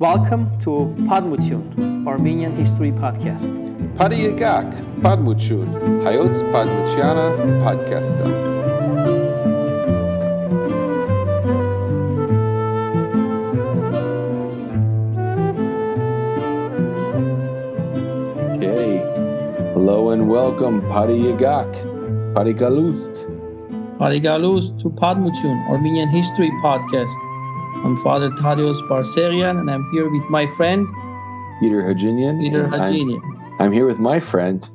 Welcome to Podmootiun, Armenian History Podcast. Padiyagak, Padmuchun, Hayotz Padmuchiana, Podcasta. Okay, hello and welcome, Padiyagak, Padigalust. Parigalus to Podmootiun, Armenian History Podcast. I'm Father Tadios Barserian, and I'm here with my friend Peter Hajinian. Peter and I'm- I'm here with my friend,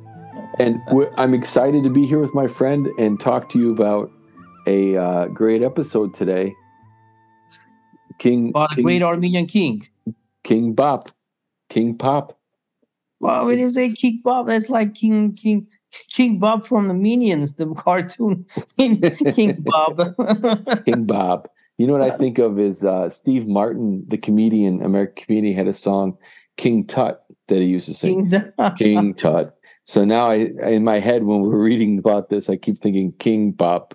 and I'm excited to be here with my friend and talk to you about a uh, great episode today. King About a great Armenian king. King Bop, King Pop. Well, when you say King Bob, that's like King King King Bob from the Minions, the cartoon. King Bob. King Bob. You know what I think of is uh, Steve Martin, the comedian, American comedian, had a song King Tut that he used to sing. King, Tut. So now I, in my head, when we're reading about this, I keep thinking King Bop.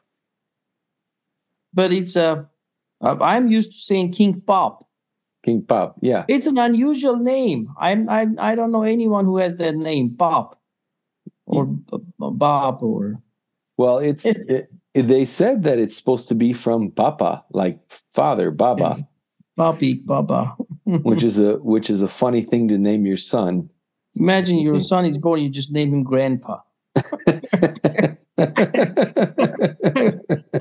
but it's uh, uh, I'm used to saying King Bob. King Pop. Yeah. It's an unusual name. I'm I'm I don't know anyone who has that name, Bob, or B- Bob, or Well, it's it, they said that it's supposed to be from Papa, like father, Baba, Bobby, Baba. which is a which is a funny thing to name your son. Imagine your son is born, you just name him Grandpa.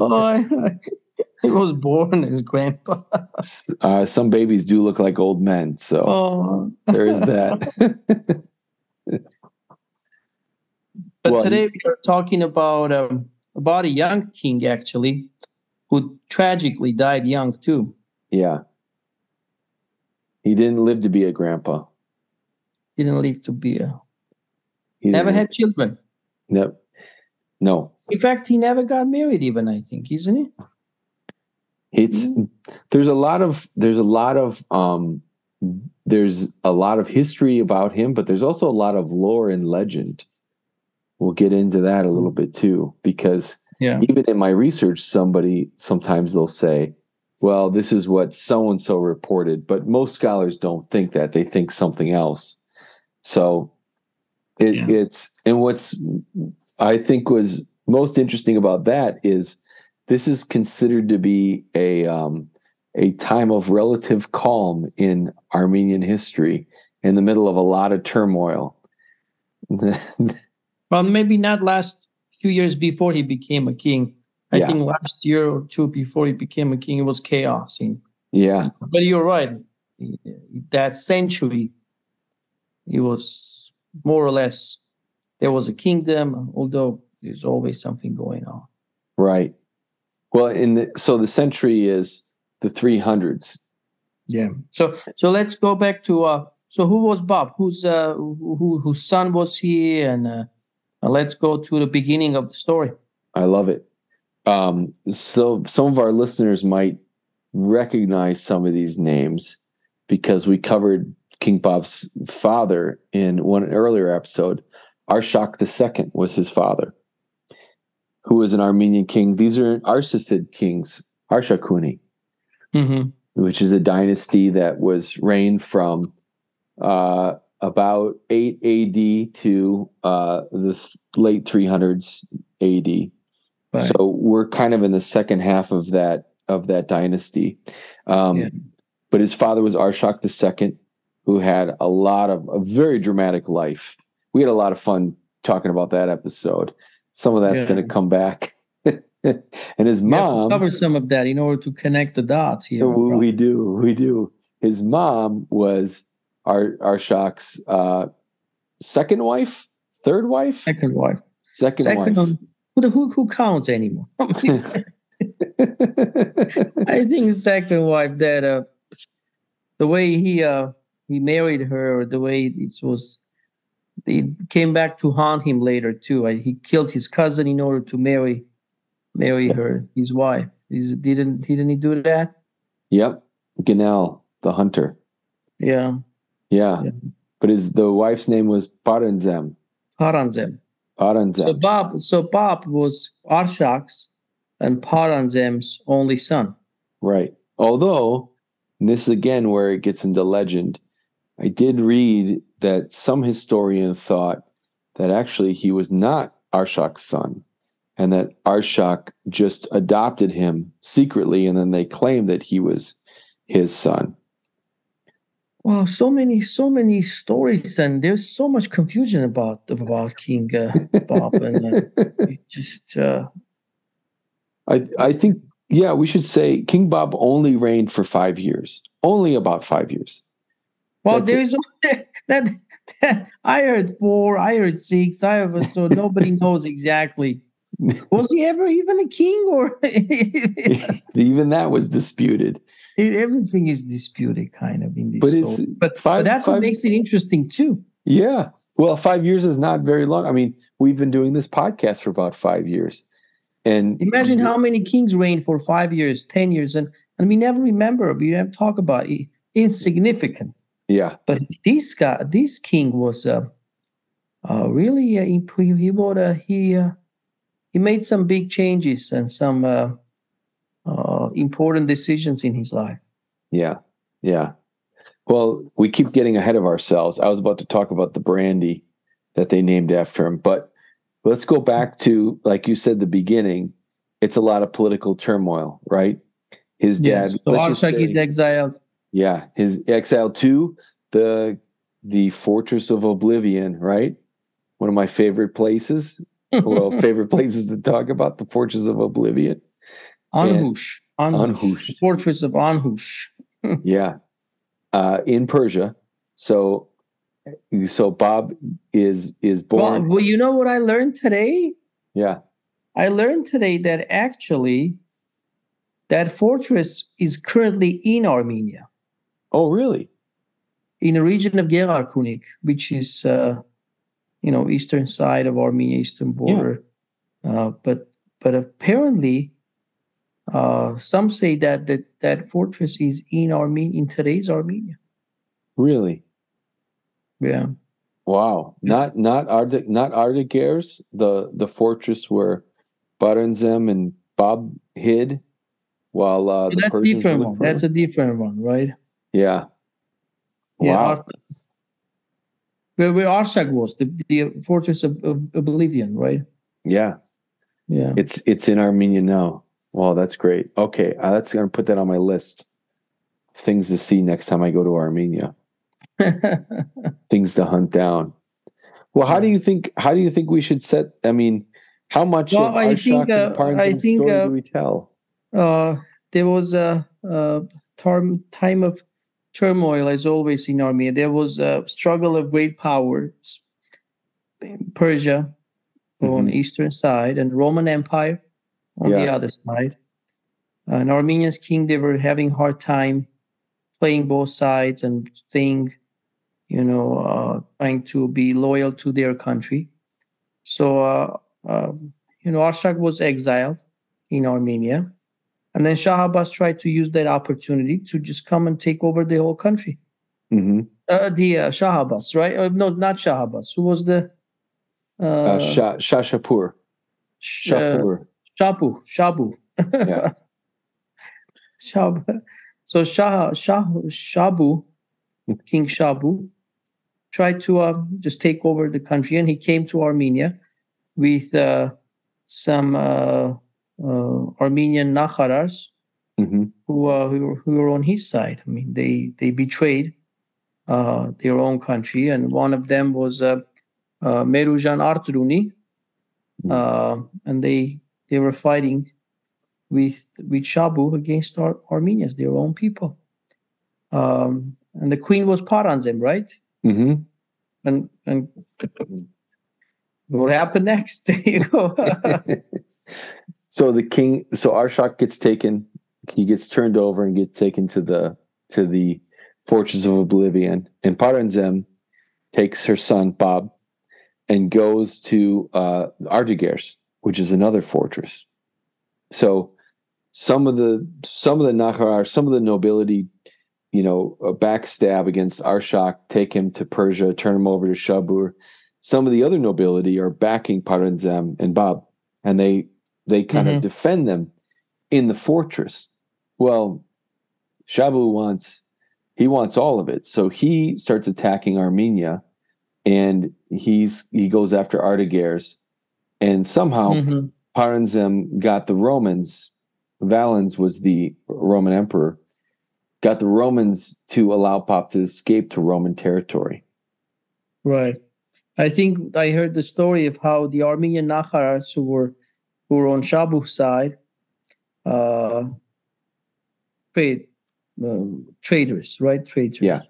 Oh, he was born as Grandpa. uh, some babies do look like old men, so Oh, there is that. but Well, today we are talking about um, about a young king actually, who tragically died young too. yeah, he didn't live to be a grandpa. He didn't live to be a. He Never had children. No, no. In fact, he never got married, even I think, isn't he? It's there's a lot of there's a lot of um there's a lot of history about him, but there's also a lot of lore and legend. We'll get into that a little bit too, because Yeah. even in my research, somebody sometimes they'll say, "Well, this is what so and so reported," but most scholars don't think that; they think something else. So, it, Yeah. it's and what's I think was most interesting about that is this is considered to be a um, a time of relative calm in Armenian history, in the middle of a lot of turmoil. Well, maybe not last few years before he became a king. I Yeah. think last year or two before he became a king, it was chaos. yeah, But you're right. That century, it was more or less there was a kingdom, although there's always something going on. right. Well, in the, so the century is the 300s. Yeah. So so let's go back to uh. So who was Bob? Whose uh who, who whose son was he? And uh, let's go to the beginning of the story. I love it. Um, so some of our listeners might recognize some of these names because we covered King Bob's father in one earlier episode. Arshak II was his father, who was an Armenian king. These are Arsacid kings, Arshakuni, Mm-hmm. which is a dynasty that was reigned from uh, about 8 AD to uh, the th- late 300s AD. Right. So we're kind of in the second half of that of that dynasty. Um, Yeah. But his father was Arshak II, who had a lot of a very dramatic life. We had a lot of fun talking about that episode. Some of that's Yeah. going to come back. and his We have to mom, cover some of that in order to connect the dots here. we, we do, we do. His mom was Ar- Arshak's uh, second wife, third wife, Second wife. second, Second wife. one. Who, the, who, who counts anymore? I think second wife that uh, the way he uh, he married her, the way it was, it came back to haunt him later too. He killed his cousin in order to marry marry Yes. her, his wife. He's, didn't didn't he do that? yep, Ganel, the hunter. Yeah, Yeah. Yeah. But his the wife's name was Paranzem. Paranzem. Paranzem. So Bob, so Bob was Arshak's and Paranzem's only son. right. Although And this is again where it gets into legend. I did read that some historian thought that actually he was not Arshak's son and that Arshak just adopted him secretly and then they claimed that he was his son. Well, so many, so many stories, and there's so much confusion about about King uh, Bob, and uh, just. Uh, I I think yeah, we should say King Bob only reigned for five years, only about five years. Well, there's that, that, I heard four, I heard six, I heard so nobody knows exactly. Was he ever even a king, or even that was disputed? Everything is disputed kind of in this but story. But, five, but that's five, what makes it interesting too. Yeah. Well, five years is not very long. I mean, we've been doing this podcast for about five years. And imagine how many kings reigned for five years, ten years, and and we never remember. We never talk about it. Insignificant. Yeah. But this guy, this king was uh, uh really uh, he he, uh, he uh, he made some big changes and some important decisions in his life. Yeah, yeah. Well, we keep getting ahead of ourselves. I was about to talk about the brandy that they named after him, but let's go back to like you said the beginning. It's a lot of political turmoil, right? His dad. Yes, so is exiled. Yeah, his exiled to the the Fortress of Oblivion, right? One of my favorite places. well, favorite places to talk about the Fortress of Oblivion. Anhush. Anhush. Fortress of Anhush. yeah. Uh, in Persia. So so Bob is is born. Well, well, you know what I learned today? Yeah. I learned today that actually that fortress is currently in Armenia. Oh, really? In the region of Gegharkunik, which is uh, you know eastern side of Armenia, eastern border. Yeah. Uh, but but apparently uh, some say that, that that fortress is in Armenia, in today's Armenia. Really? Yeah. Wow. Not not Arctic not Ardigairs, the the fortress where Baranzem and Bob hid while uh, that's Persians different one. That's a different one, right? Yeah. Yeah. Wow. Where, where Arshak was, the, the fortress of, of Oblivion, right? Yeah. Yeah. It's it's in Armenia now. Well, that's great. Okay, uh, that's going to put that on my list. Things to see next time I go to Armenia. Things to hunt down. Well, how do you think? How do you think we should set? I mean, how much well, of I think, uh, I think, story uh, do we tell? Uh, there was a, a term, time of turmoil, as always in Armenia. There was a struggle of great powers, Persia mm-hmm. on eastern side, and Roman Empire on yeah. the other side. Uh, an Armenians king, they were having hard time playing both sides and staying, you know, uh, trying to be loyal to their country. So, uh, um, you know, Arshak was exiled in Armenia. And then Shah Abbas tried to use that opportunity to just come and take over the whole country. Mm-hmm. Uh, the uh, Shah Abbas, right? Uh, no, not Shah Abbas. Who was the? Uh, Shah, Shah Shapur. Shapur. Shabu, Shabu. Yeah. Shabu. So Shah, Shah, Shabu, King Shabu, tried to uh, just take over the country, and he came to Armenia with uh, some uh, uh Armenian Nakharars mm-hmm. who, uh, who, were, who were on his side. I mean, they they betrayed uh, their own country, and one of them was Merujan Artsruni, mm-hmm. and they they were fighting with with Shabu against our Armenians, their own people. Um, and the queen was Paranzem, right? Mm-hmm. And and what happened next? there you go. so the king, so Arshak gets taken. He gets turned over and gets taken to the to the fortress of oblivion. And Paranzem takes her son Bob and goes to uh, Ardigairs which is another fortress. So some of the some of the Nakharar, some of the nobility, you know, backstab against Arshak, take him to Persia, turn him over to Shabur. Some of the other nobility are backing Paranzem and Bab, and they they kind mm-hmm. of defend them in the fortress. Well, Shabu wants he wants all of it. So he starts attacking Armenia and he's he goes after Artageres. And somehow Mhm. Paranzem got the Romans, Valens was the Roman emperor, got the Romans to allow Pop to escape to Roman territory. Right. I think I heard the story of how the Armenian Nakharas who were who were on Shabu's side, uh, trade um, traders, right? Traders. Yeah.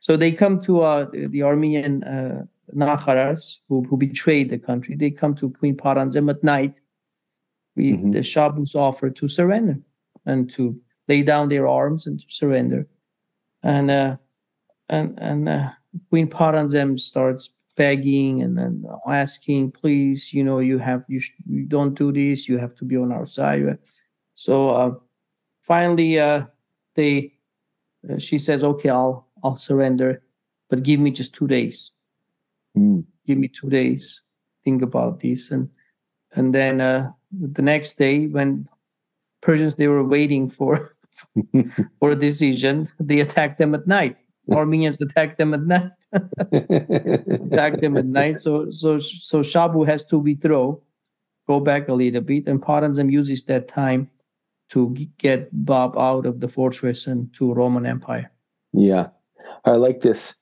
So they come to uh, the the Armenian uh, Nakharas who, who betrayed the country. They come to Queen Paranzem at night. We, Mhm. The Shabus offer to surrender and to lay down their arms and to surrender. And uh, and and uh, Queen Paranzem starts begging and then asking, please, you know, you have you, sh- you don't do this. You have to be on our side. So uh, finally, uh, they uh, she says, okay, I'll I'll surrender, but give me just two days. Mm. Give me two days. Think about this, and and then uh, the next day when Persians they were waiting for for a decision, they attacked them at night. Armenians attacked them at night. attacked them at night. So so so Shabu has to withdraw, go back a little bit, and Paranzem uses that time to get Bob out of the fortress and to Roman Empire. yeah. I like this.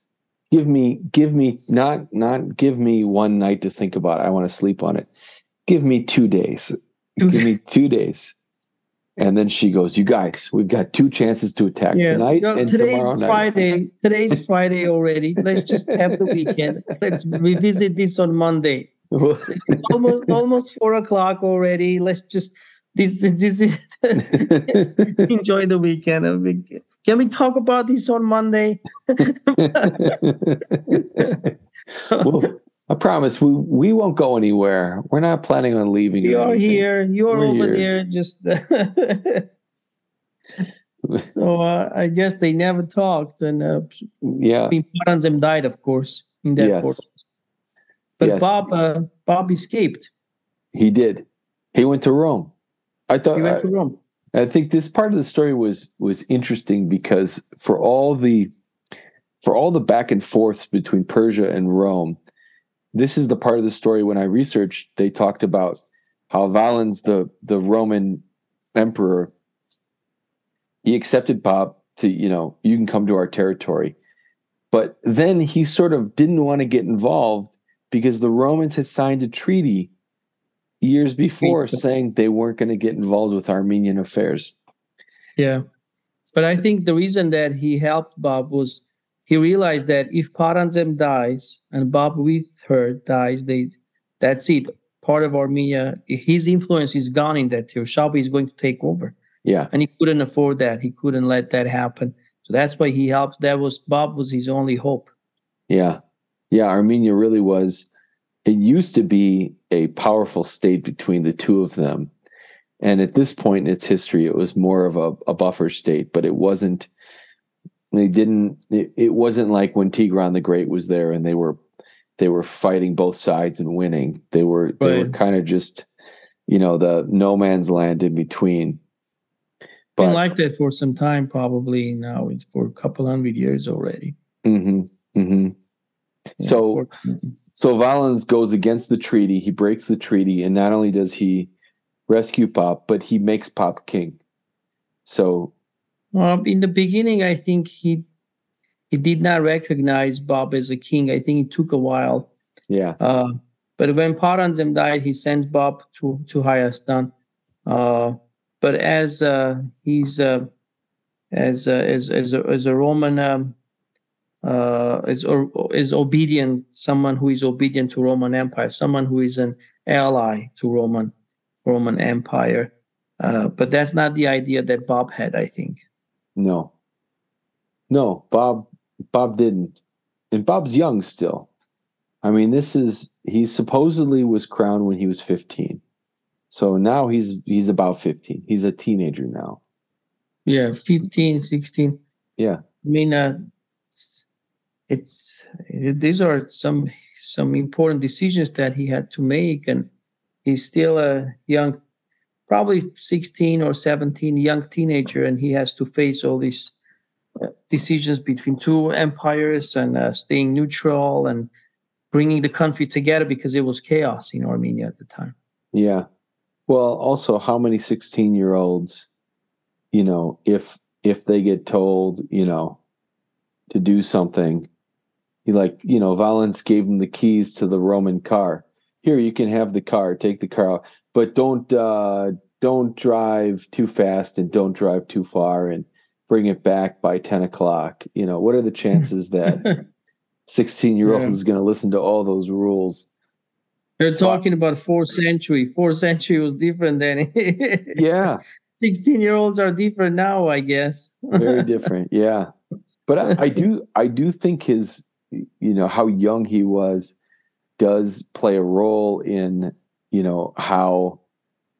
Give me give me not not give me one night to think about it. I want to sleep on it. Give me two days. Give me two days. And then she goes, You guys, we've got two chances to attack tonight no, and today's tomorrow night. Friday. Today's Friday already. Let's just have the weekend. Let's revisit this on Monday. It's almost almost four o'clock already. Let's just this this, this enjoy the weekend. Can we talk about this on Monday? well, I promise we we won't go anywhere. We're not planning on leaving. You're here. You're We're over here. there. Just so uh, I guess they never talked, and uh, Yeah. Paranzem died, of course, in that Yes. But Yes. Bob, uh, Bob escaped. He did. He went to Rome. I thought He went I, to Rome. I think this part of the story was was interesting because for all the for all the back and forths between Persia and Rome, this is the part of the story when I researched they talked about how Valens the the Roman emperor he accepted Bob to you know you can come to our territory but then he sort of didn't want to get involved because the Romans had signed a treaty years before saying they weren't going to get involved with Armenian affairs. Yeah. But I think the reason that he helped Bob was he realized that if Paranzem dies and Bob with her dies, they that's it. Part of Armenia, his influence is gone in that. Shabi is going to take over. Yeah, And he couldn't afford that. He couldn't let that happen. So that's why he helped. That was Bob was his only hope. yeah, yeah. Armenia really was. It used to be a powerful state between the two of them, and at this point in its history, it was more of a, a buffer state. But it wasn't. They didn't. It, it wasn't like when Tigran the Great was there and they were they were fighting both sides and winning. They were they were kind of just, you know, the no man's land in between. Been like that for some time, probably now for a couple hundred years already. hmm hmm Yeah, So- So Valens goes against the treaty. He breaks the treaty, and not only does he rescue Pop, but he makes Pop king. So Well, in the beginning, I think he he did not recognize Bob as a king. I think it took a while. yeah, Uh, but when Paranzem died, he sent Bob to to Hayastan. Uh, but as uh, he's uh, as uh, as as a, as a Roman um, uh, is or is obedient, someone who is obedient to Roman Empire, someone who is an ally to Roman Roman Empire. Uh, but that's not the idea that Bob had. I think. no, no, Bob, Bob didn't, and Bob's young still. I mean, this is he supposedly was crowned when he was fifteen, so now he's he's about fifteen. He's a teenager now. Yeah, 15, 16. Yeah, I mean, uh, it's these are some some important decisions that he had to make, and he's still a young probably 16 or 17, young teenager, and he has to face all these uh, decisions between two empires and uh, staying neutral and bringing the country together because it was chaos in Armenia at the time. Yeah. Well, also, how many 16 year olds, you know, if if they get told, you know, to do something, like, you know, Valens gave him the keys to the Roman car. Here, you can have the car, take the car out, but don't uh don't drive too fast and don't drive too far and bring it back by 10 o'clock. You know, what are the chances that 16 year old yeah. is going to listen to all those rules? They're so, talking about fourth century. Fourth century was different then. yeah. 16 year olds are different now, I guess. Very different. Yeah. But I, I do, I do think his, you know, how young he was does play a role in, you know, how,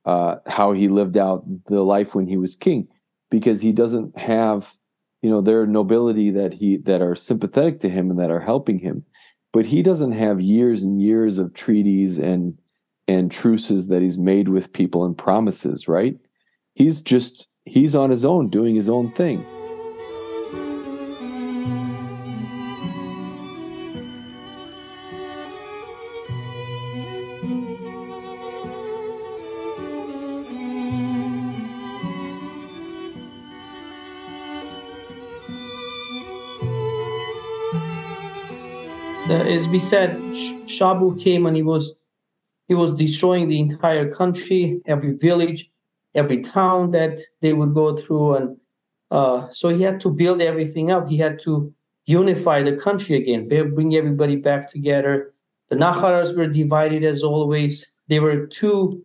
uh, how he lived out the life when he was king. Because he doesn't have you know their nobility that he that are sympathetic to him and that are helping him. But he doesn't have years and years of treaties and and truces that he's made with people and promises right? He's just he's on his own doing his own thing as we said, Shabu came and he was he was destroying the entire country, every village, every town that they would go through, and uh, so he had to build everything up. He had to unify the country again, bring everybody back together. The Nakharas were divided as always. There were two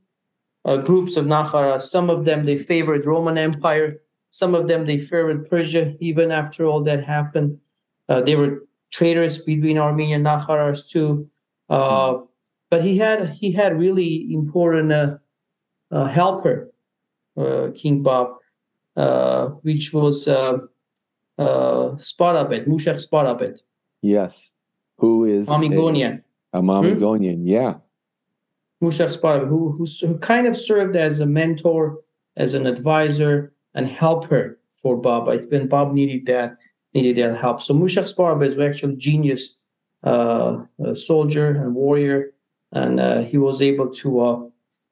uh, groups of Nakharas. Some of them they favored Roman Empire. Some of them they favored Persia. Even after all that happened, uh, they were traders between Armenia and Nakharas too. Uh, but he had he had really important uh, uh, helper, uh, King Bob, uh, which was uh, uh, Sparabet, Mushak Sparabet. Yes, who is Mamigonian. A, a Mamigonian, hmm? yeah. Mushak Sparabet, who, who who kind of served as a mentor, as an advisor, and helper for Bob. I when Bob needed that, needed their help. So Mushak Sparabet was actually a genius uh, soldier and warrior, and uh, he was able to uh,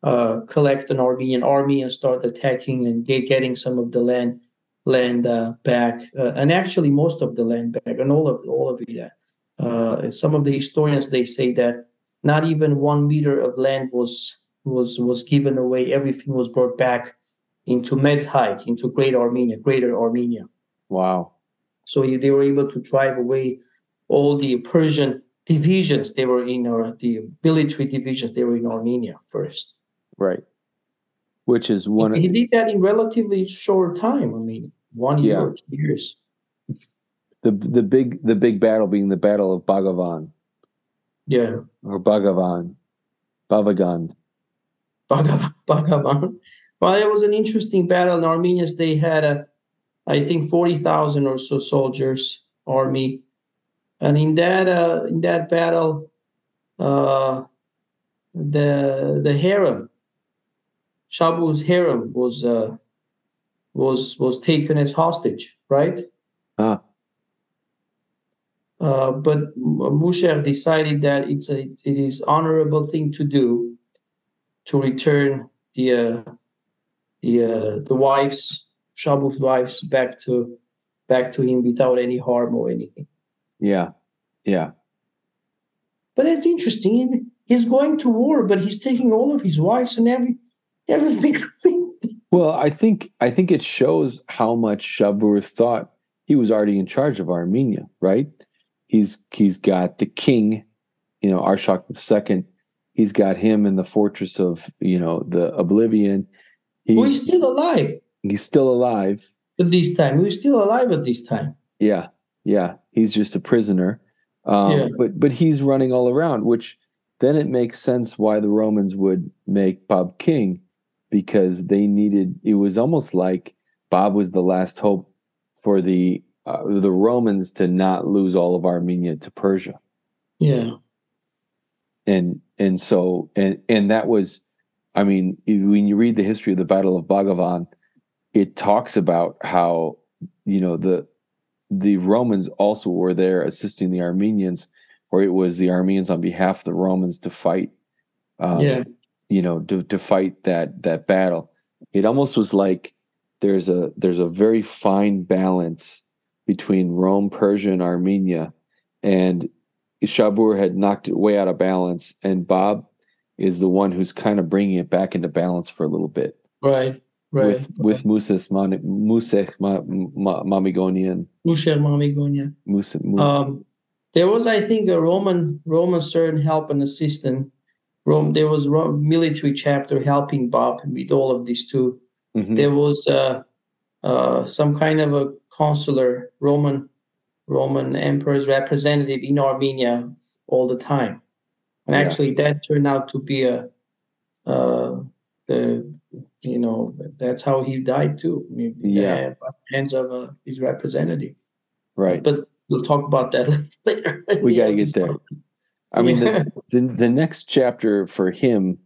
uh, collect an Armenian army and start attacking and get, getting some of the land land back, and actually most of the land back, and all of all of it. some of the historians they say that not even one meter of land was was was given away. Everything was brought back into Mets Hayk, into Great Armenia, Greater Armenia. Wow. So they were able to drive away all the Persian divisions they were in, or the military divisions they were in Armenia first. Right. Which is one. He, he did that in relatively short time. I mean, one year yeah. or two years. The the big the big battle being the Battle of Bagavan. Yeah. Or Bagavan. Bhavagan. Bagavan. Bagavan. Well, it was an interesting battle. In Armenians, they had a I think forty thousand or so soldiers army, and in that uh, in that battle, uh, the the harem, Shabu's harem was uh, was was taken as hostage, right? Ah. Uh, but Musher decided that it's a it is honorable thing to do to return the uh, the uh, the wives Shabu's wives back to back to him without any harm or anything. Yeah, yeah. But it's interesting. He's going to war, but he's taking all of his wives and every everything. well, I think I think it shows how much Shabur thought he was already in charge of Armenia, right? He's he's got the king, you know, Arshak II. He's got him in the fortress of you know the Oblivion. He's, well, he's still alive. He's still alive. At this time. He was still alive at this time. Yeah. Yeah. He's just a prisoner. Um, yeah. but but he's running all around, which then it makes sense why the Romans would make Bob king because they needed it was almost like Bob was the last hope for the uh, the Romans to not lose all of Armenia to Persia. Yeah. And and so and and that was I mean, when you read the history of the Battle of Bagavan, it talks about how you know the the Romans also were there assisting the Armenians, or it was the Armenians on behalf of the Romans to fight. Um, Yeah. you know, to to fight that that battle. It almost was like there's a there's a very fine balance between Rome, Persia, and Armenia, and Shabur had knocked it way out of balance, and Bob is the one who's kind of bringing it back into balance for a little bit Right. Right. with with Muses Man- Musech Ma- Ma- Mamigonian Musher Mamigonia. Musa. Mu- Um, there was, I think, a Roman Roman certain help and assistant. Rome, there was a military chapter helping Bob with all of these too. mhm. There was uh, uh, some kind of a consular Roman Roman emperor's representative in Armenia all the time, and Yeah. actually that turned out to be a uh, the you know that's how he died too. I mean, Yeah. hands of uh, his representative. right. But we'll talk about that later. We gotta get there. I mean, Yeah. the, the the next chapter for him,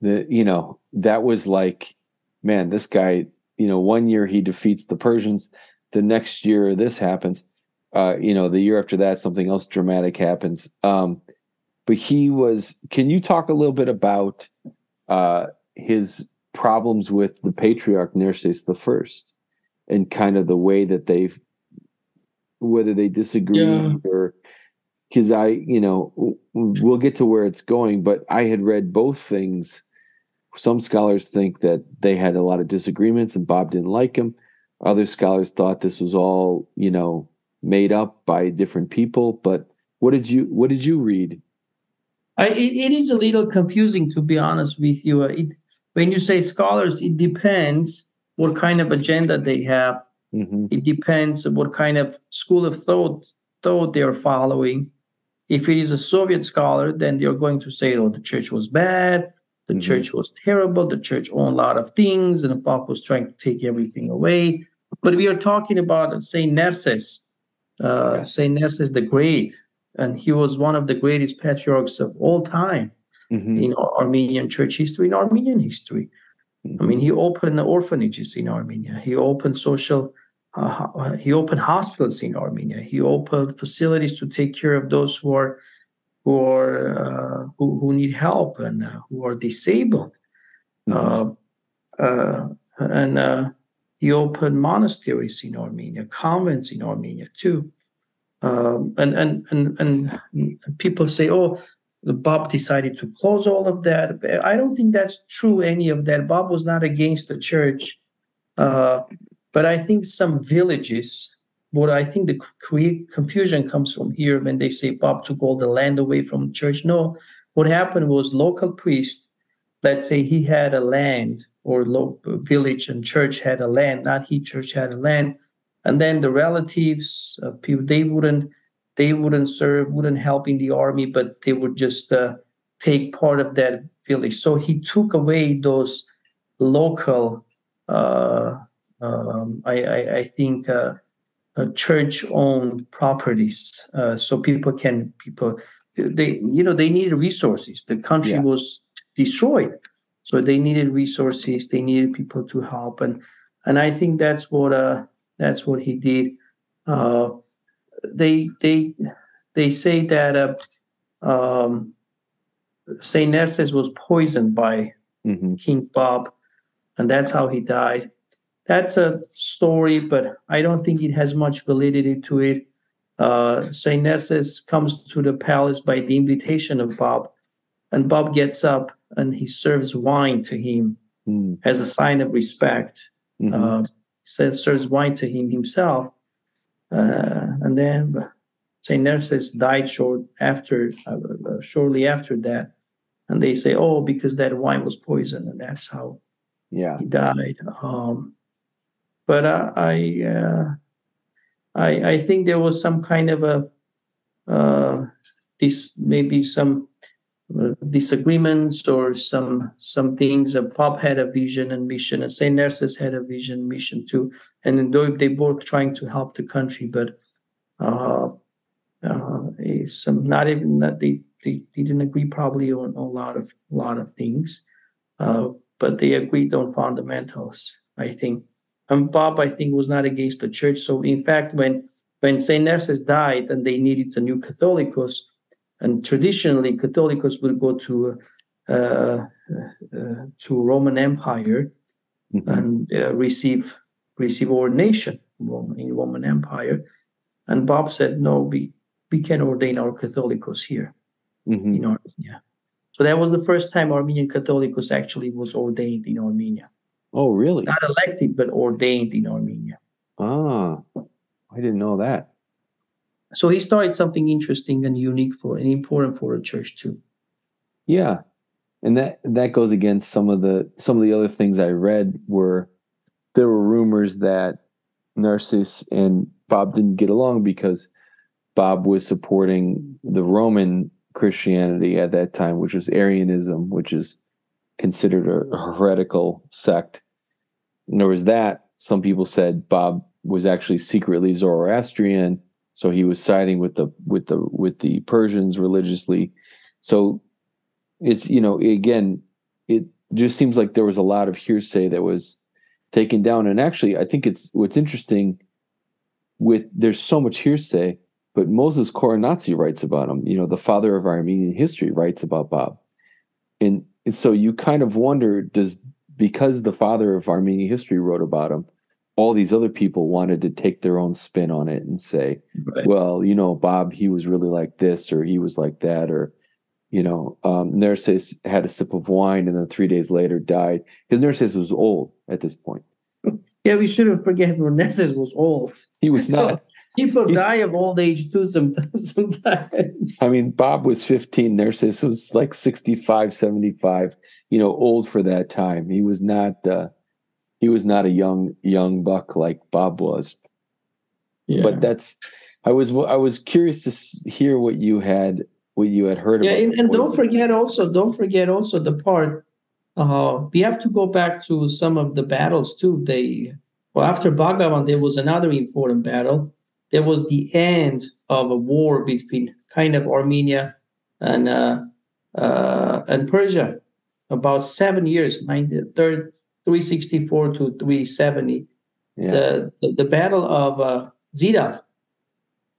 the you know that was like, man, this guy. You know, one year he defeats the Persians, the next year this happens. Uh, you know, the year after that, something else dramatic happens. Um, but he was. Can you talk a little bit about uh, his problems with the patriarch Nerses the First, and kind of the way that they've, whether they disagree Yeah. or because I, you know, we'll get to where it's going, but I had read both things. Some scholars think that they had a lot of disagreements and Bob didn't like him. Other scholars thought this was all, you know, made up by different people. But what did you what did you read? I, it, it is a little confusing to be honest with you. It, when you say scholars, it depends what kind of agenda they have. hmm It depends what kind of school of thought thought they are following. If it is a Soviet scholar, then they're going to say, "Oh, the church was bad, the Mhm. church was terrible, the church owned a lot of things, and the Pope was trying to take everything away." But we are talking about Saint Nerses, uh, Saint Nerses the Great, and he was one of the greatest patriarchs of all time hmm in Armenian church history, in Armenian history. I mean, he opened orphanages in Armenia. He opened social, uh, he opened hospitals in Armenia. He opened facilities to take care of those who are who are uh, who, who need help and uh, who are disabled. Uh, uh, and uh, he opened monasteries in Armenia, convents in Armenia too. Um, and, and and and people say, "Oh, Bob decided to close all of that." I don't think that's true. Any of that. Bob was not against the church, uh, but I think some villages. What I think the confusion comes from here when they say Bob took all the land away from church. No, what happened was local priest. Let's say he had a land, or village and church had a land. Not he, church had a land and then the relatives uh, people they wouldn't they wouldn't serve wouldn't help in the army but they would just uh, take part of that village so he took away those local uh, um, I, I, I think uh, uh, church owned properties uh, so people can people they you know they needed resources the country Yeah. was destroyed so they needed resources they needed people to help and and i think that's what uh that's what he did. Uh, they they they say that uh, um, Saint Nerses was poisoned by hmm King Bob, and that's how he died. That's a story, but I don't think it has much validity to it. Uh, Saint Nerses comes to the palace by the invitation of Bob, and Bob gets up and he serves wine to him mm as a sign of respect Mhm. uh, says serves wine to him himself, and then Saint Nerses died short after, uh, uh, shortly after that, and they say, oh, because that wine was poisoned, and that's how yeah. he died. Um, but uh, I, uh, I, I think there was some kind of a, uh, this maybe some uh, disagreements or some some things. A Pop had a vision and mission, and Saint Nerses had a vision mission too. And then they both trying to help the country, but uh, uh, some not even that they, they they didn't agree probably on a lot of lot of things. uh, but they agreed on fundamentals. I think, and Bob, I think, was not against the church. So, in fact, when when Saint Narcissus died and they needed a new Catholicos, and traditionally Catholicos would go to uh, uh, to Roman Empire mm-hmm. and uh, receive receive ordination in Roman Empire. And Bob said, "No, we we can ordain our Catholicos here mm-hmm. in Armenia." So that was the first time Armenian Catholicos actually was ordained in Armenia. Oh, really? Not elected, but ordained in Armenia. Ah, I didn't know that. So he started something interesting and unique for and important for a church too. Yeah, and that that goes against some of the some of the other things I read were there were rumors that Narcissus and Bob didn't get along because Bob was supporting the Roman Christianity at that time, which was Arianism, which is considered a heretical sect. And there was that. Some people said Bob was actually secretly Zoroastrian, so he was siding with the with the with the Persians religiously. So it's you know again, it just seems like there was a lot of hearsay that was taken down. And actually, I think it's what's interesting with there's so much hearsay but Moses Khorenatsi writes about him. You know, the father of Armenian history writes about Bob. And so you kind of wonder does because the father of Armenian history wrote about him, all these other people wanted to take their own spin on it and say, right. well, you know, Bob, he was really like this or he was like that or you know, um, Narcissus had a sip of wine and then three days later died because Narcissus was old at this point. Yeah, we shouldn't forget when Narcissus was old. He was not. People He's, die of old age too sometimes. sometimes. I mean, Bob was 15. Narcissus was like 65, 75, you know, old for that time. He was not uh he was not a young young buck like Bob was. Yeah. But that's I was I was curious to hear what you had what you had heard yeah, about. Yeah, and, and don't forget also don't forget also the part uh we have to go back to some of the battles too. They well after Bagavan there was another important battle there was the end of a war between kind of Armenia and uh, uh, and Persia, about seven years, 90, 364 to 370. Yeah. The, the, the battle of uh, Zidav.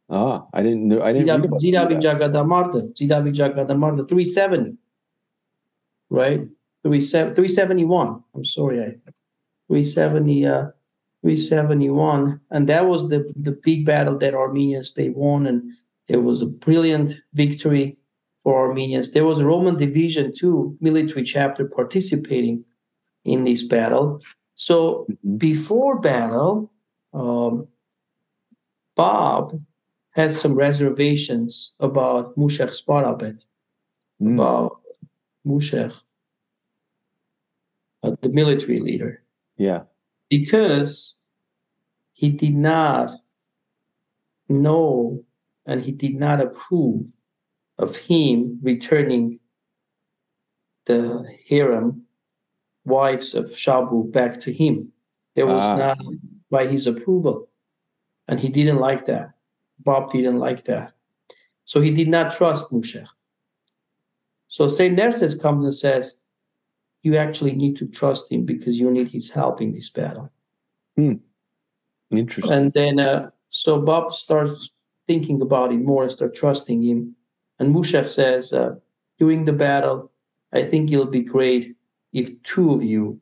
Ah, I didn't know. I didn't Zidav, know Zidav in Jagadamarta. Zidav Jagadamarta, 370. Right? 371. I'm sorry. I 370. Uh, 371 and that was the, the big battle that armenians they won and it was a brilliant victory for armenians there was a roman division too military chapter participating in this battle so mm-hmm. before battle um, bob had some reservations about mushek sparabet mm. about mushek uh, the military leader yeah because he did not know and he did not approve of him returning the harem wives of Shabu back to him. It was ah. not by his approval. And he didn't like that. Bob didn't like that. So he did not trust Mushek. So St. Nerses comes and says, you actually need to trust him because you need his help in this battle. Hmm. Interesting. And then, uh, so Bob starts thinking about it more and start trusting him. And Mushek says, uh, during the battle, I think it'll be great if two of you,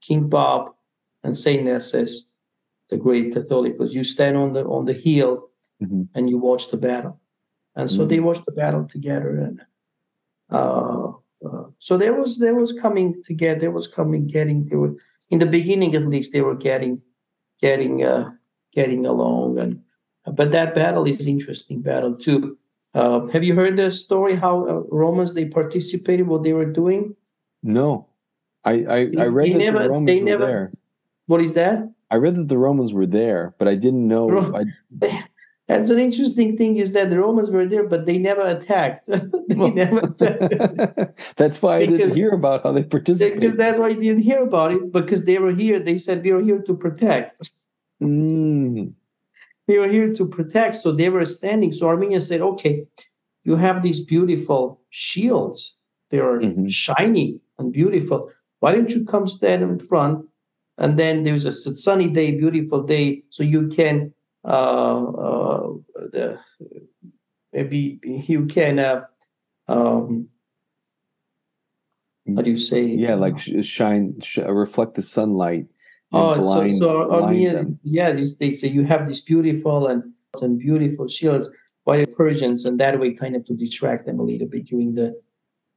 King Bob and Saint Narcissus, the great Catholicos, you stand on the on the hill mm-hmm. and you watch the battle. And so mm-hmm. they watch the battle together. And uh, uh, so there was there was coming together. There was coming getting. They were in the beginning, at least, they were getting getting uh, getting along. And but that battle is interesting battle too. Uh, have you heard the story how uh, Romans they participated what they were doing? No, I I, I read they that never, the Romans they were never, there. What is that? I read that the Romans were there, but I didn't know. I, That's an interesting thing is that the Romans were there, but they never attacked. they never attacked. that's why I didn't hear about how they participated. Because that's why I didn't hear about it, because they were here. They said, We are here to protect. Mm. They were here to protect. So they were standing. So Armenia said, Okay, you have these beautiful shields. They are Mhm. shiny and beautiful. Why don't you come stand in front? And then there's a sunny day, beautiful day, so you can uh, uh, the, maybe you can uh, um, how do you say? Yeah, like shine, sh- reflect the sunlight. Oh, blind- so so blind Armenia, them. yeah, they say you have these beautiful and and beautiful shields by the Persians, and that way kind of to distract them a little bit during the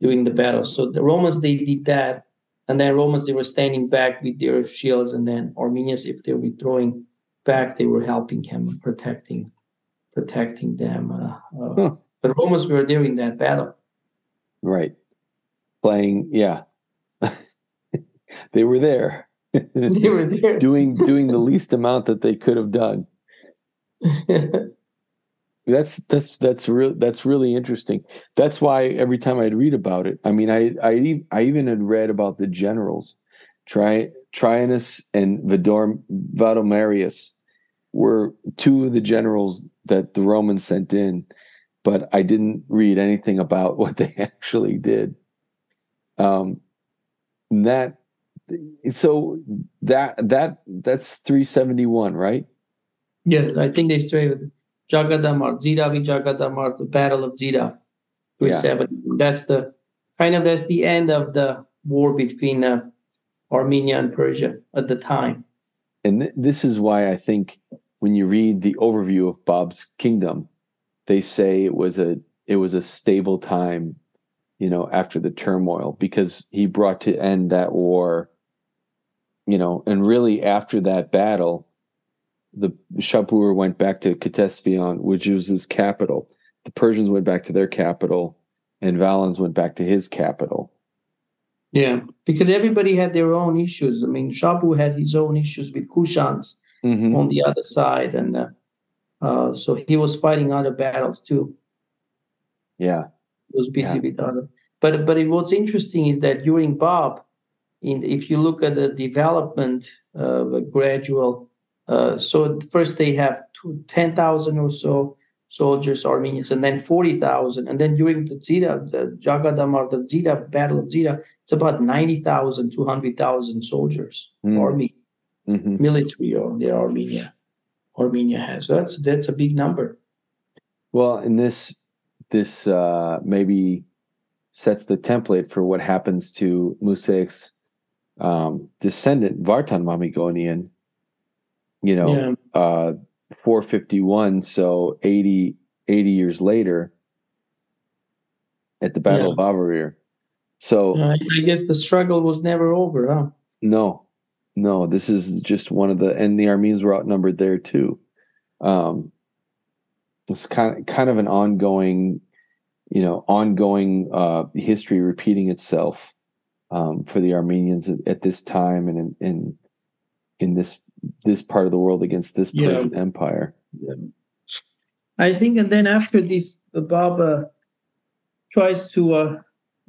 during the battle. So the Romans they did that, and then Romans they were standing back with their shields, and then Armenians if they were withdrawing back, they were helping him, protecting protecting them. Uh, uh, Huh. But Romans were there in that battle. Right. Playing, yeah. they were there. They were there. doing doing the least amount that they could have done. That's that's that's real that's really interesting. That's why every time I'd read about it, I mean, I I even had read about the generals, Tri Traianus and Vidor Vadomarius were two of the generals that the Romans sent in, but I didn't read anything about what they actually did. Um, that so that that that's 371, right? Yes, I think they strayed Jagadamar, Ziravi Jagadamar, the Battle of Zirav, Yeah. 370. That's the kind of that's the end of the war between uh, Armenia and Persia at the time. And th- this is why I think when you read the overview of Bob's kingdom, they say it was a it was a stable time, you know, after the turmoil because he brought to end that war, you know, and really after that battle, the Shapur went back to Ctesiphon, which was his capital. The Persians went back to their capital, and Valens went back to his capital. Yeah, because everybody had their own issues. I mean, Shabu had his own issues with Kushans Mhm. on the other side, and uh, uh, so he was fighting other battles too. Yeah. was busy Yeah. with other. But but it, what's interesting is that during Bob, in if you look at the development of a gradual, uh, so first they have two, 10,000 or so soldiers, Armenians, and then 40,000. And then during the Zira, the Jagadamar, the Zira, Battle of Zira, it's about 90,000, 200,000 soldiers, Mm. army, Mhm. military, or the Armenia. Armenia has. That's that's a big number. Well, and this this uh, maybe sets the template for what happens to Musaic's um, descendant Vartan Mamigonian. You know, Yeah. uh, 451, so 80, 80 years later, at the Battle Yeah. of Avarir. So Uh, I guess the struggle was never over, huh? no, no, this is just one of the, and the Armenians were outnumbered there too. Um, it's kind of kind of an ongoing, you know, ongoing uh, history repeating itself um, for the Armenians at, at this time and in, in in this this part of the world against this Yeah. Persian Empire. I think, and then after this, the Baba tries to uh,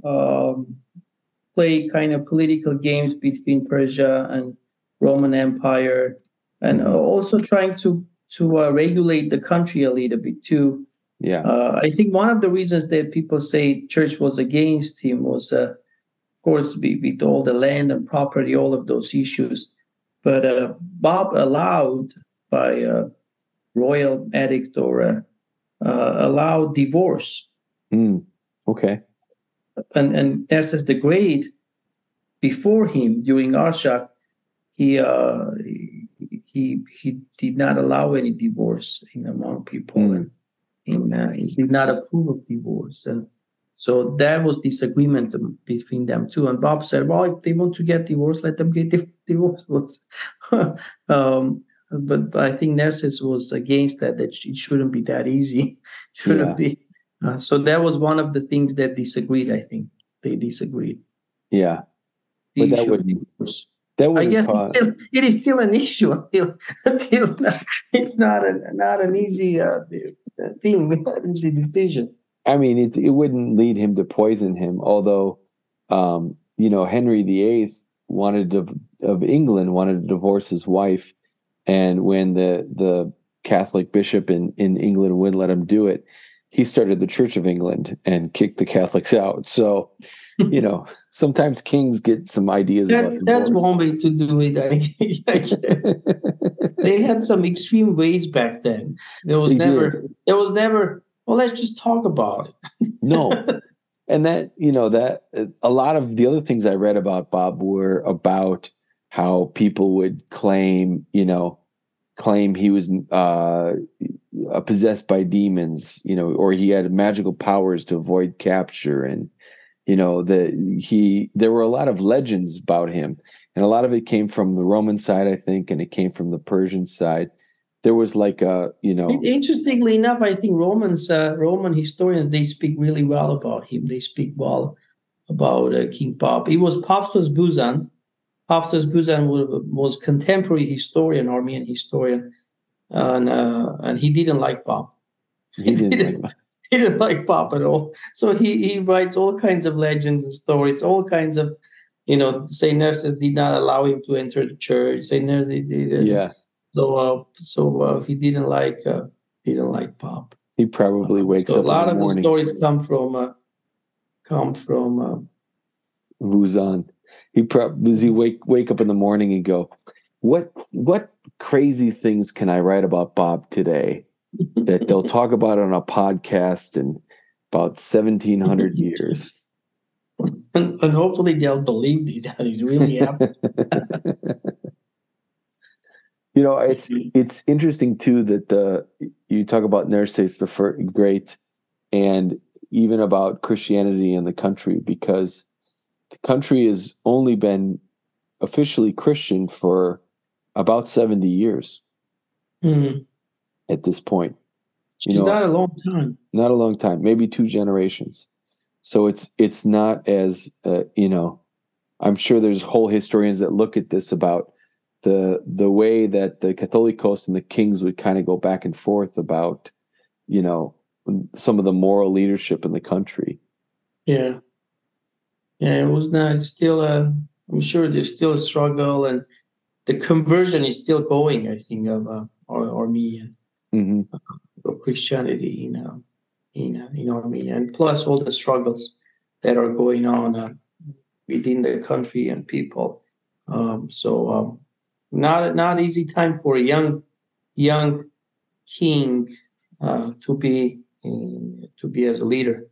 um, play kind of political games between Persia and Roman Empire, and also trying to to uh, regulate the country a little bit too. Yeah, Uh, I think one of the reasons that people say church was against him was, uh, of course, with all the land and property, all of those issues. But uh, Bob allowed by uh, royal edict or uh, uh, allowed divorce, Mm, okay, and and Nerses the Great before him during Arshak, he uh, he he did not allow any divorce in among people, Hmm. and in, uh, he did not approve of divorce, and so that was disagreement um, between them too. And Bob said, "Well, if they want to get divorced, let them get divorced." um, but, but I think Nerses was against that; that it shouldn't be that easy. shouldn't Yeah. be. Uh, so that was one of the things that disagreed. I think they disagreed. yeah, But that would- that would I guess it's still, it is still an issue until until it's not a not an easy uh, thing, not an easy decision. I mean, it it wouldn't lead him to poison him, although, um, you know, Henry VIII wanted to, of England wanted to divorce his wife, and when the the Catholic bishop in in England wouldn't let him do it, he started the Church of England and kicked the Catholics out. So, you know, sometimes kings get some ideas. That, about that's one way to do it. I- they had some extreme ways back then. There was They never, did. there was never. Well, let's just talk about it. no. And that you know that a lot of the other things i read about bob were about how people would claim you know claim he was uh uh, possessed by demons you know or he had magical powers to avoid capture. And you know that he there were a lot of legends about him. And a lot of it came from the roman side i think and it came from the persian side there was like a you know Interestingly enough, I think Romans, uh, Roman historians, they speak really well about him. They speak well about uh, King Bob. He was Pavstos Buzand. Pavstos Buzand was, was contemporary historian, Armenian historian, and uh, and he didn't like Bob. he didn't like, he didn't like Bob at all. So he he writes all kinds of legends and stories, all kinds of, you know, Saint Nerses did not allow him to enter the church. Saint Nerses did. yeah So uh, so uh, he didn't like uh, didn't like Bob. he probably wakes So up a lot of the stories come from uh, come from Vuzan. He probably does he wake wake up in the morning and go, what what crazy things can I write about Bob today that they'll talk about on a podcast in about seventeen hundred years. and, and hopefully they'll believe these that it really happened. you know, it's it's interesting too that the you talk about Narcissus the first, Great, and even about Christianity in the country because the country has only been officially Christian for about seventy years Hmm. at this point. It's know- not a long time. Not a long time, maybe two generations. So it's it's not as uh, you know. I'm sure there's whole historians that look at this about the the way that the Catholicos and the kings would kind of go back and forth about, you know, some of the moral leadership in the country. Yeah. Yeah, it was not still a I'm sure there's still a struggle and the conversion is still going, I think, of uh, Ar- Armenian hmm of Christianity, you know, in uh, in Armenia, and plus all the struggles that are going on uh, within the country and people. Um, so um, not not easy time for a young young king uh, to be uh, to be as a leader.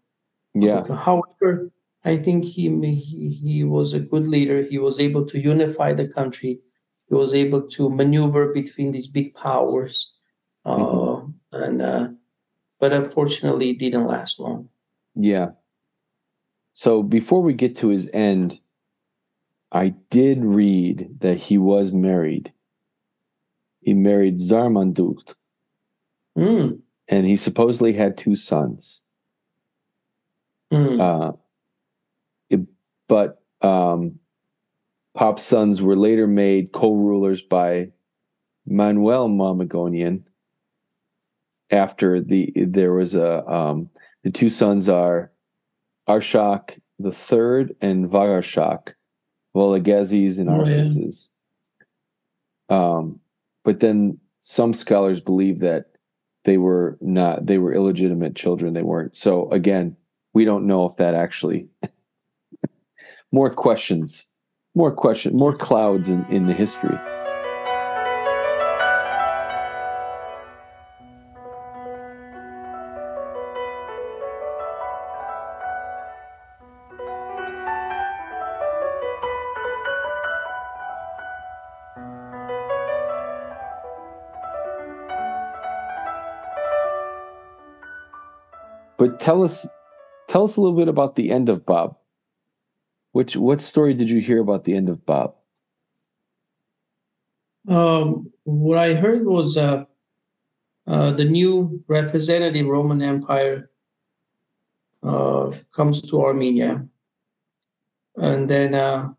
Yeah, However, I think he, he he was a good leader. He was able to unify the country. He was able to maneuver between these big powers, uh, Mhm. and uh, but unfortunately, it didn't last long. yeah. So before we get to his end, I did read that he was married. He married Zarmandukht, Mm, and he supposedly had two sons. mm, Uh, it- but um, Pop's sons were later made co-rulers by Manuel Mamagonian. After the there was a um, the two sons are Arshak the third and Vagarshak, Volagezes and Oh, yeah. Arsaces. Um, but then some scholars believe that they were not they were illegitimate children. They weren't. So again, we don't know if that actually more questions more question more clouds in, in the history tell us tell us a little bit about the end of bob which what story did you hear about the end of bob Um, what I heard was uh, uh, the new representative Roman Empire uh, comes to Armenia, and then uh,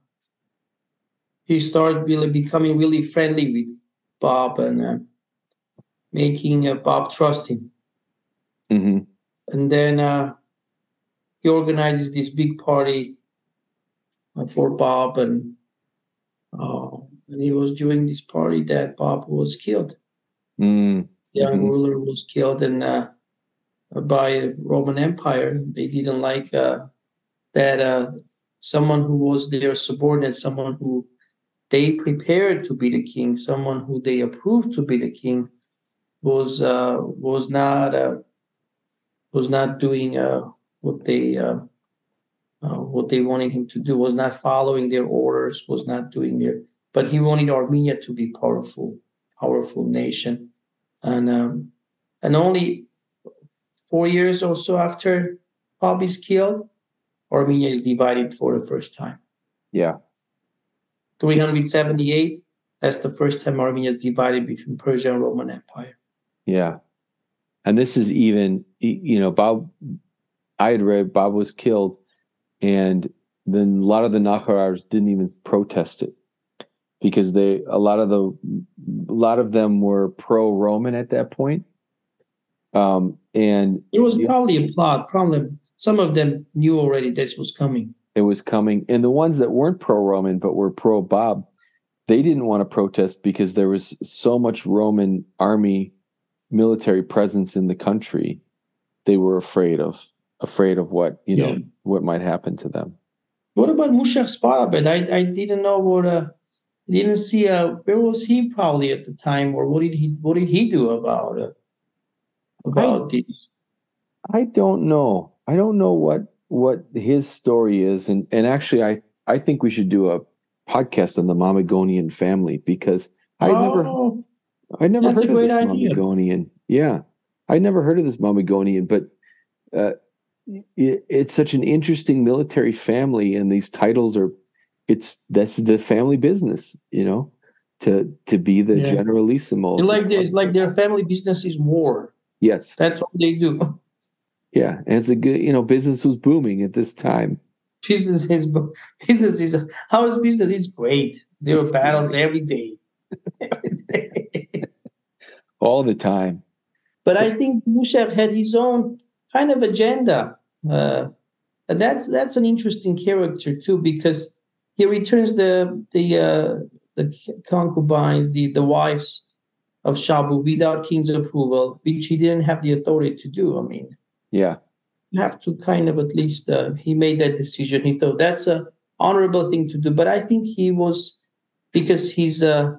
he started really becoming really friendly with Bob and uh, making uh, Bob trust him. mm-hmm. And then uh, he organizes this big party uh, for Bob, and uh, and it was during this party that Bob was killed. mm, The young Mhm. ruler was killed, and uh, by the Roman Empire, they didn't like uh, that uh, someone who was their subordinate, someone who they prepared to be the king, someone who they approved to be the king, was uh, was not uh, was not doing uh, what they uh, uh, what they wanted him to do, was not following their orders, was not doing their. But he wanted Armenia to be powerful, powerful nation, and um, and only four years or so after Bob is killed, Armenia is divided for the first time. Yeah. 378, that's the first time Armenia is divided between Persia and Roman Empire. Yeah. And this is even, you know, Bob, I had read Bob was killed, and then a lot of the Nakharars didn't even protest it because they, a lot of the, a lot of them were pro Roman at that point. Um, and it was probably a plot, probably some of them knew already this was coming. It was coming. And the ones that weren't pro Roman but were pro Bob, they didn't want to protest because there was so much Roman army military presence in the country. They were afraid of afraid of what, you know, yeah. what might happen to them. What about Mushak Sparabed? I, I didn't know what uh didn't see uh where was he probably at the time or what did he what did he do about it? About I, these? I don't know. I don't know what what his story is, and and actually, I I think we should do a podcast on the Mamegonian family because I oh, never I never heard of this idea. Mamegonian. Yeah, I never heard of this Mamegonian, but uh, it, it's such an interesting military family, and these titles are it's that's the family business, you know, to to be the yeah. generalissimo. Like their like their family business is war. Yes, that's what they do. Yeah, and it's a good, you know, business was booming at this time. Business is business is how is business? It's great. There are battles every day. All the time. But I think Mushak had his own kind of agenda. Uh, and that's that's an interesting character too, because he returns the the uh, the concubines, the the wives of Shabu without king's approval, which he didn't have the authority to do. I mean, yeah. You have to kind of at least, uh, he made that decision. He thought that's a honorable thing to do. But I think he was, because he's uh,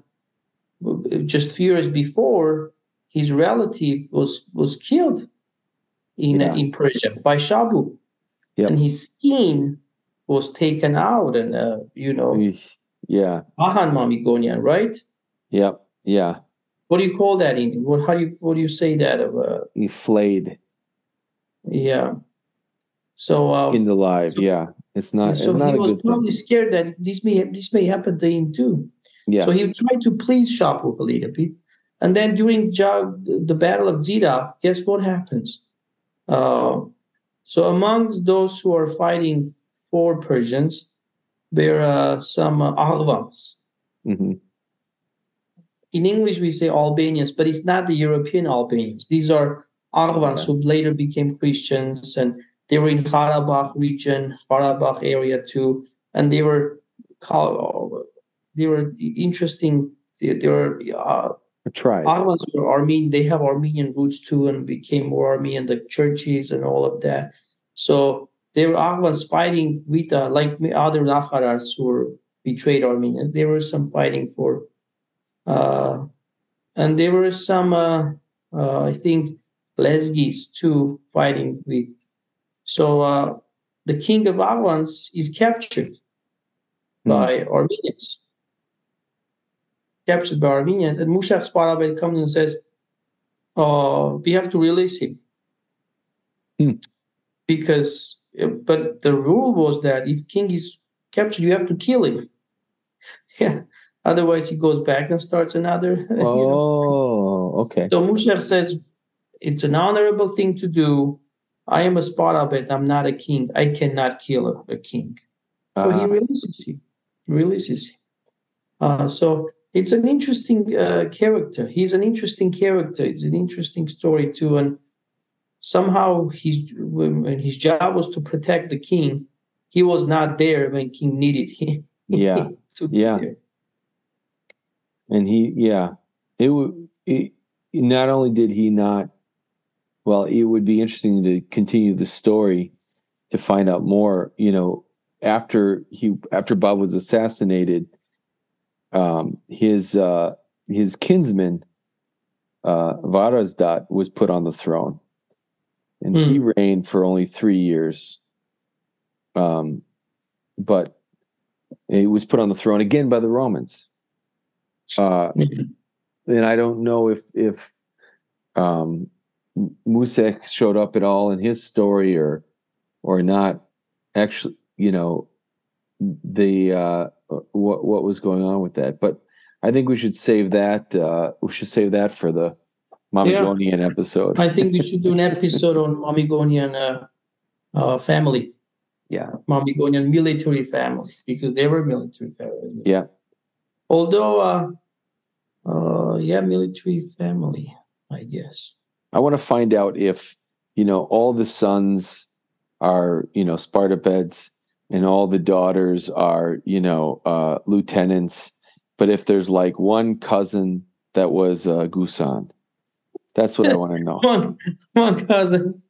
just few years before, his relative was was killed in yeah. in Persia by Shabu, and his skin was taken out, and uh, you know, yeah, Ahan Mamegonian, right? Yep, yeah. What do you call that in? What how do you what do you say that of? Uh, he flayed. Yeah. So uh, skinned alive. Yeah, it's not. So it's not he was probably thing. scared that this may this may happen to him too. Yeah. So he tried to please little bit, and then during the Battle of Zida, guess what happens? Uh, so amongst those who are fighting for Persians, there are some uh, Arvans. Mm-hmm. In English, we say Albanians, but it's not the European Albanians. These are Arvans, who later became Christians, and they were in Karabakh region, Karabakh area too, and they were they were interesting. They, they were uh, tribe. Arvans were Armenian. They have Armenian roots too, and became more Armenian. The churches and all of that. So they were Arvans fighting with uh, like other Nakharars who were betrayed Armenians. There was some fighting for, uh, and there were some. Uh, uh I think Lezgis too fighting with. So uh, the king of Avans is captured mm. by Armenians. Captured by Armenians, and Mushak Sparabed comes and says, "Oh, we have to release him." Mm. Because, but the rule was that if king is captured, you have to kill him. Yeah. Otherwise, he goes back and starts another. Oh, you know. Oh, okay. So Mushak says, it's an honorable thing to do. I am a Sparabed. I'm not a king. I cannot kill a, a king. So uh-huh. he releases him. Releases him. Uh, so it's an interesting uh, character. He's an interesting character. It's an interesting story too. And somehow his when his job was to protect the king, he was not there when king needed him. Yeah. yeah. And he, yeah, it would. Not only did he not well, it would be interesting to continue the story to find out more, you know, after he after Bob was assassinated, um, his uh, his kinsman uh, Varazdat was put on the throne, and Hmm. he reigned for only three years. Um, but he was put on the throne again by the Romans. Uh, and I don't know if if um, Musek showed up at all in his story or or not. Actually, you know, the uh, what what was going on with that. But I think we should save that. Uh, we should save that for the Mamigonian episode. I think we should do an episode on Mamigonian uh, uh, family, yeah, Mamigonian military family, because they were military family. yeah, Although, uh, uh, yeah, military family, I guess. I want to find out if you know all the sons are you know Spartapeds and all the daughters are you know uh, lieutenants, but if there's like one cousin that was uh, Gusan, that's what I want to know. One, one cousin.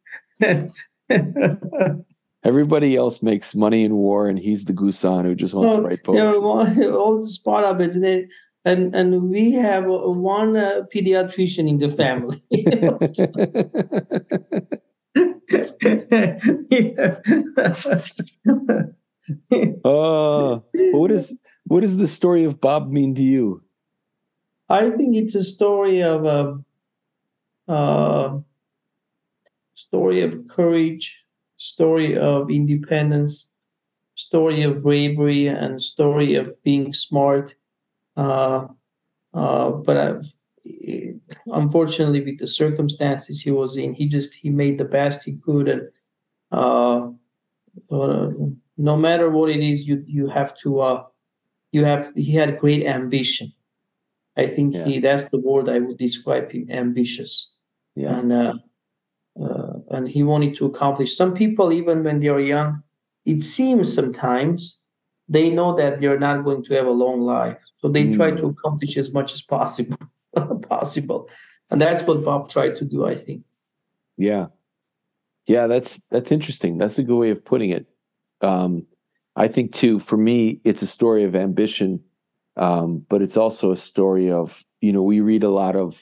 Everybody else makes money in war, and he's the Gusan who just wants to write poetry. one, all the Spartans, and they- and and we have one uh, pediatrician in the family. Oh, what is what does the story of Bob mean to you? I think it's a story of a uh, story of courage, story of independence, story of bravery, and story of being smart. Uh, uh, but I've, unfortunately, with the circumstances he was in, he just he made the best he could, and uh, uh, no matter what it is, you you have to uh, you have he had great ambition. I think Yeah. he that's the word I would describe him ambitious Yeah, and uh, uh, and he wanted to accomplish. Some people, even when they are young, it seems sometimes they know that they're not going to have a long life, so they try Mm. to accomplish as much as possible, possible, and that's what Bob tried to do. I think. yeah, yeah. That's that's interesting. That's a good way of putting it. Um, I think too. For me, it's a story of ambition, um, but it's also a story of you know we read a lot of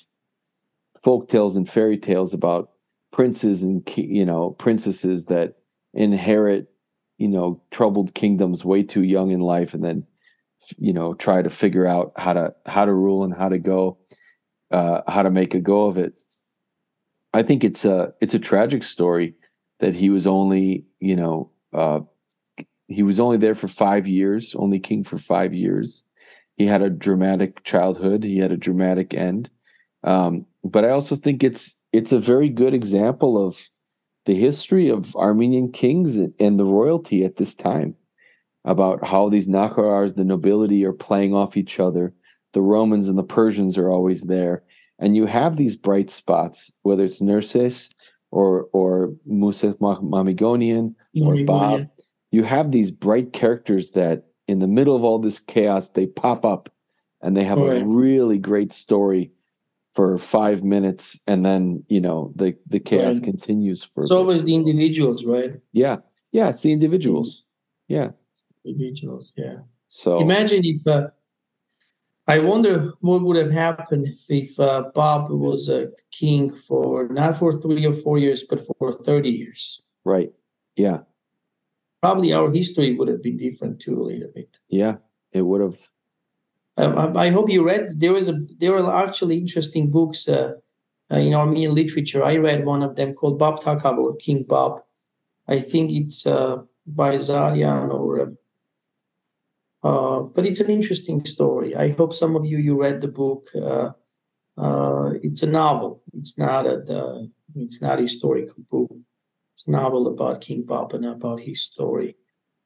folk tales and fairy tales about princes and you know princesses that inherit you know troubled kingdoms way too young in life and then you know try to figure out how to how to rule and how to go uh how to make a go of it. I think it's a it's a tragic story that he was only you know uh he was only there for 5 years only king for 5 years. He had a dramatic childhood. He had a dramatic end. Um but i also think it's it's a very good example of the history of Armenian kings and the royalty at this time about how these Nakharars, the nobility, are playing off each other. The Romans and the Persians are always there. And you have these bright spots, whether it's Nerses or or Musa Mamigonian or Bob. You have these bright characters that in the middle of all this chaos, they pop up and they have a really great story for five minutes and then you know the the chaos Right. continues for It's always the individuals, right? yeah yeah it's the individuals yeah Individuals, yeah. so Imagine if uh, I wonder what would have happened if, if uh, Bob was a king for not for three or four years, but for 30 years. right yeah Probably our history would have been different too, a little bit. yeah it would have Um, I I hope you read. There is a there are actually interesting books uh, uh, in Armenian literature. I read one of them called Bob Takavor, King Bob. I think it's uh, by Zarian or. Uh, but it's an interesting story. I hope some of you you read the book. Uh, uh, it's a novel. It's not a it's not a historical book. It's a novel about King Bob and about his story.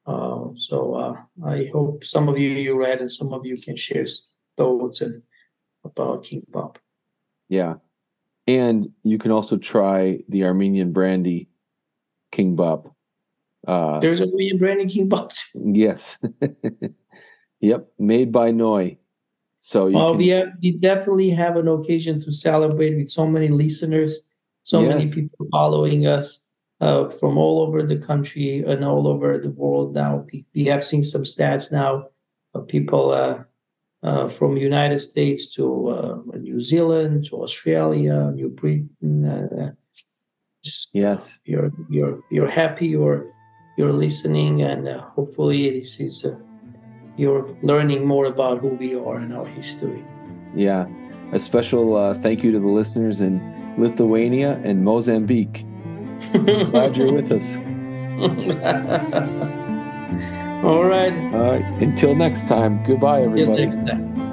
Uh, so uh, I hope some of you you read and some of you can share thoughts and about King Bob. yeah and you can also try the armenian brandy king bob uh There's a William Brandon King Bob. too. yes yep made by Noy so you Oh, can- we have, we definitely have an occasion to celebrate with so many listeners, so many people following us. uh, from all over the country and all over the world now. We, we have seen some stats now of people uh, uh, from United States to uh, New Zealand to Australia, New Britain. Uh, yes, you're you're you're happy. You're you're listening, and uh, hopefully this is uh, you're learning more about who we are and our history. Yeah, a special uh, thank you to the listeners in Lithuania and Mozambique. Glad you're with us. All right. All right. Until next time. Goodbye, everybody. Until next time.